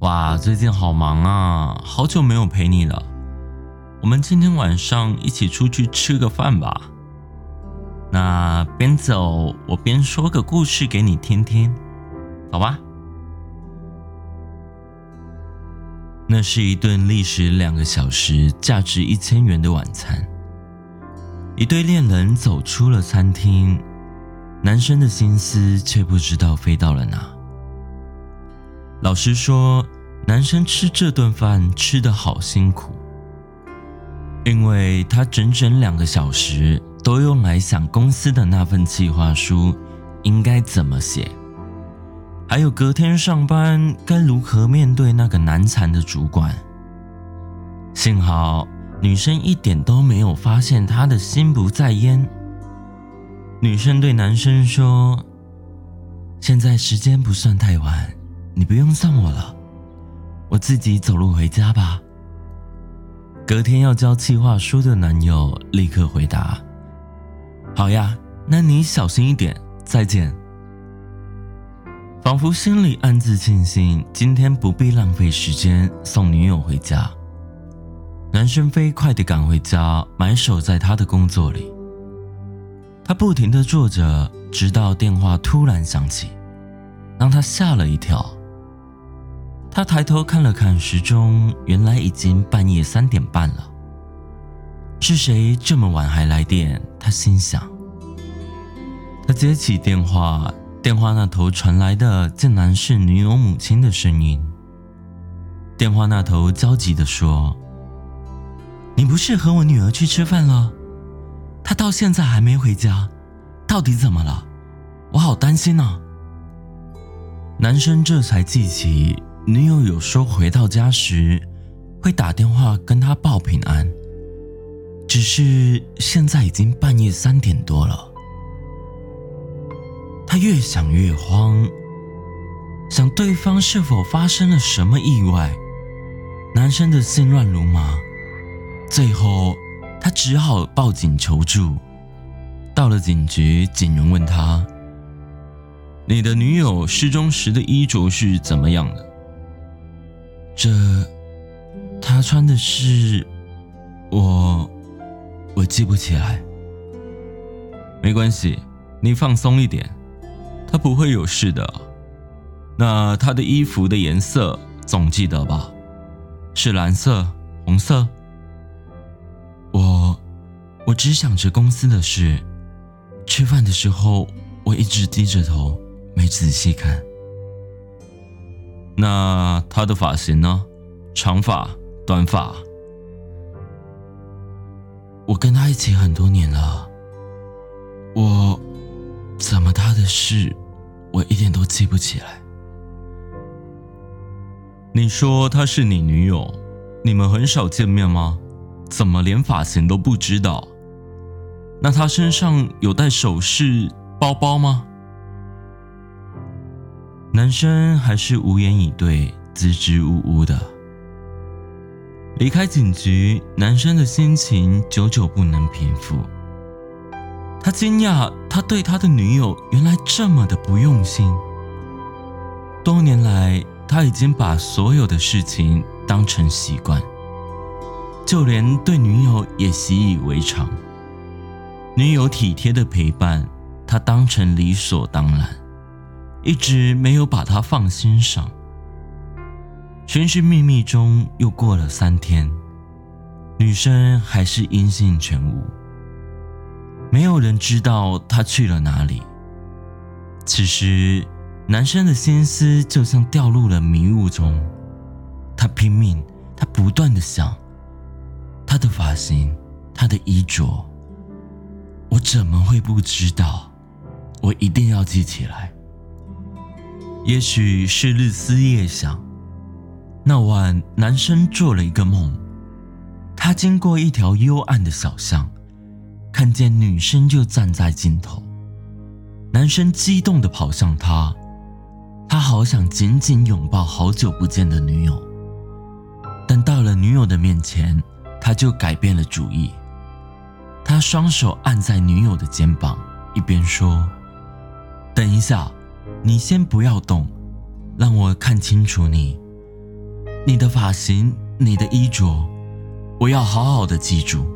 哇，最近好忙啊，好久没有陪你了。我们今天晚上一起出去吃个饭吧。那边走我边说个故事给你听听，好吧？那是一顿历时两个小时、价值一千元的晚餐。一对恋人走出了餐厅，男生的心思却不知道飞到了哪。老师说，男生吃这顿饭吃得好辛苦，因为他整整两个小时都用来想公司的那份计划书应该怎么写，还有隔天上班该如何面对那个难缠的主管。幸好女生一点都没有发现他的心不在焉。女生对男生说：“现在时间不算太晚。”你不用送我了，我自己走路回家吧。隔天要交计划书的男友立刻回答：“好呀，那你小心一点，再见。”仿佛心里暗自庆幸今天不必浪费时间送女友回家。男生飞快地赶回家，埋首在他的工作里。他不停地坐着，直到电话突然响起，让他吓了一跳。他抬头看了看时钟，原来已经半夜三点半了。是谁这么晚还来电？他心想。他接起电话，电话那头传来的竟然是女友母亲的声音。电话那头焦急地说：“你不是和我女儿去吃饭了？她到现在还没回家，到底怎么了？我好担心啊！”男生这才记起。女友有说回到家时会打电话跟他报平安，只是现在已经半夜三点多了。他越想越慌，想对方是否发生了什么意外。男生的心乱如麻，最后他只好报警求助。到了警局，警员问他：“你的女友失踪时的衣着是怎么样的？”这，他穿的是，我，我记不起来。没关系，你放松一点，他不会有事的。那他的衣服的颜色总记得吧？是蓝色、红色。我，我只想着公司的事。吃饭的时候，我一直低着头，没仔细看。那他的发型呢？长发、短发？我跟他一起很多年了，我怎么他的事，我一点都记不起来。你说她是你女友，你们很少见面吗？怎么连发型都不知道？那她身上有带首饰、包包吗？男生还是无言以对，支支吾吾的。离开警局，男生的心情久久不能平复。他惊讶，他对他的女友原来这么的不用心。多年来，他已经把所有的事情当成习惯，就连对女友也习以为常。女友体贴的陪伴，他当成理所当然。一直没有把他放心上。寻寻觅觅中，又过了三天，女生还是音信全无，没有人知道她去了哪里。此时，男生的心思就像掉入了迷雾中，他拼命，他不断的想，她的发型，她的衣着，我怎么会不知道？我一定要记起来。也许是日思夜想，那晚男生做了一个梦，他经过一条幽暗的小巷，看见女生就站在尽头。男生激动地跑向她，他好想紧紧拥抱好久不见的女友，但到了女友的面前，他就改变了主意。他双手按在女友的肩膀，一边说：“等一下。”你先不要动，让我看清楚你。你的发型，你的衣着，我要好好的记住。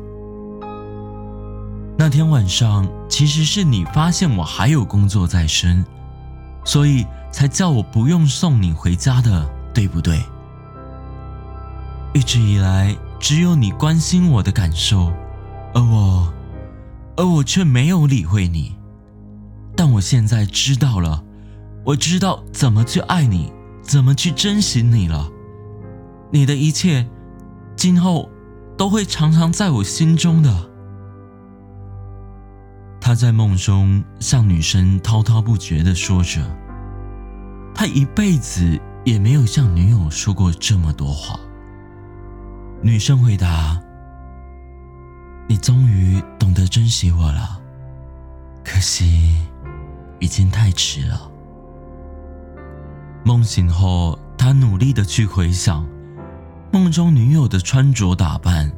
那天晚上，其实是你发现我还有工作在身，所以才叫我不用送你回家的，对不对？一直以来，只有你关心我的感受，而我，而我却没有理会你。但我现在知道了，我知道怎么去爱你，怎么去珍惜你了。你的一切，今后都会常常在我心中的。他在梦中向女生滔滔不绝地说着，他一辈子也没有向女友说过这么多话。女生回答：“你终于懂得珍惜我了，可惜已经太迟了。”梦醒后，他努力地去回想梦中女友的穿着打扮、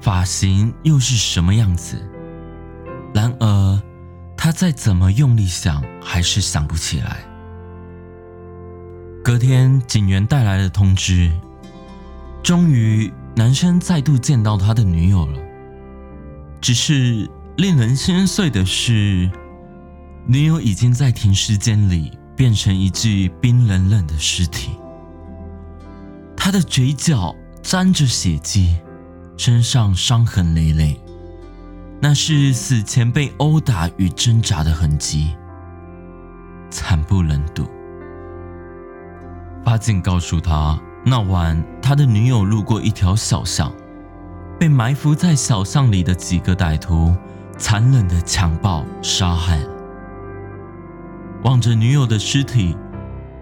发型又是什么样子。然而，他再怎么用力想，还是想不起来。隔天，警员带来了通知，终于，男生再度见到他的女友了。只是令人心碎的是，女友已经在停尸间里变成一具冰冷冷的尸体，他的嘴角沾着血迹，身上伤痕累累。那是死前被殴打与挣扎的痕迹，惨不忍睹。法警告诉他，那晚他的女友路过一条小巷，被埋伏在小巷里的几个歹徒残忍的强暴杀害了。望着女友的尸体，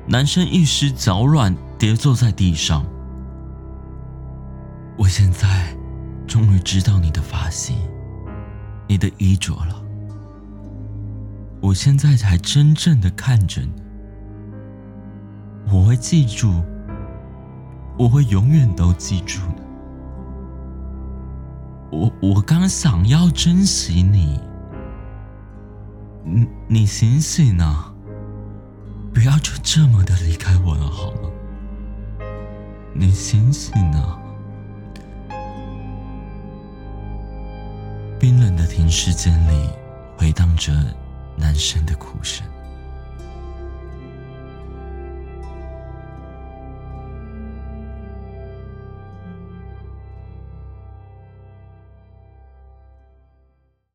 男生一时脚软，跌坐在地上。我现在终于知道你的发型。你的衣着了，我现在才真正的看着你，我会记住，我会永远都记住的。我我刚想要珍惜你，你你醒醒啊！不要就这么的离开我了好吗？你醒醒啊！冰冷的停尸间里回荡着男生的哭声。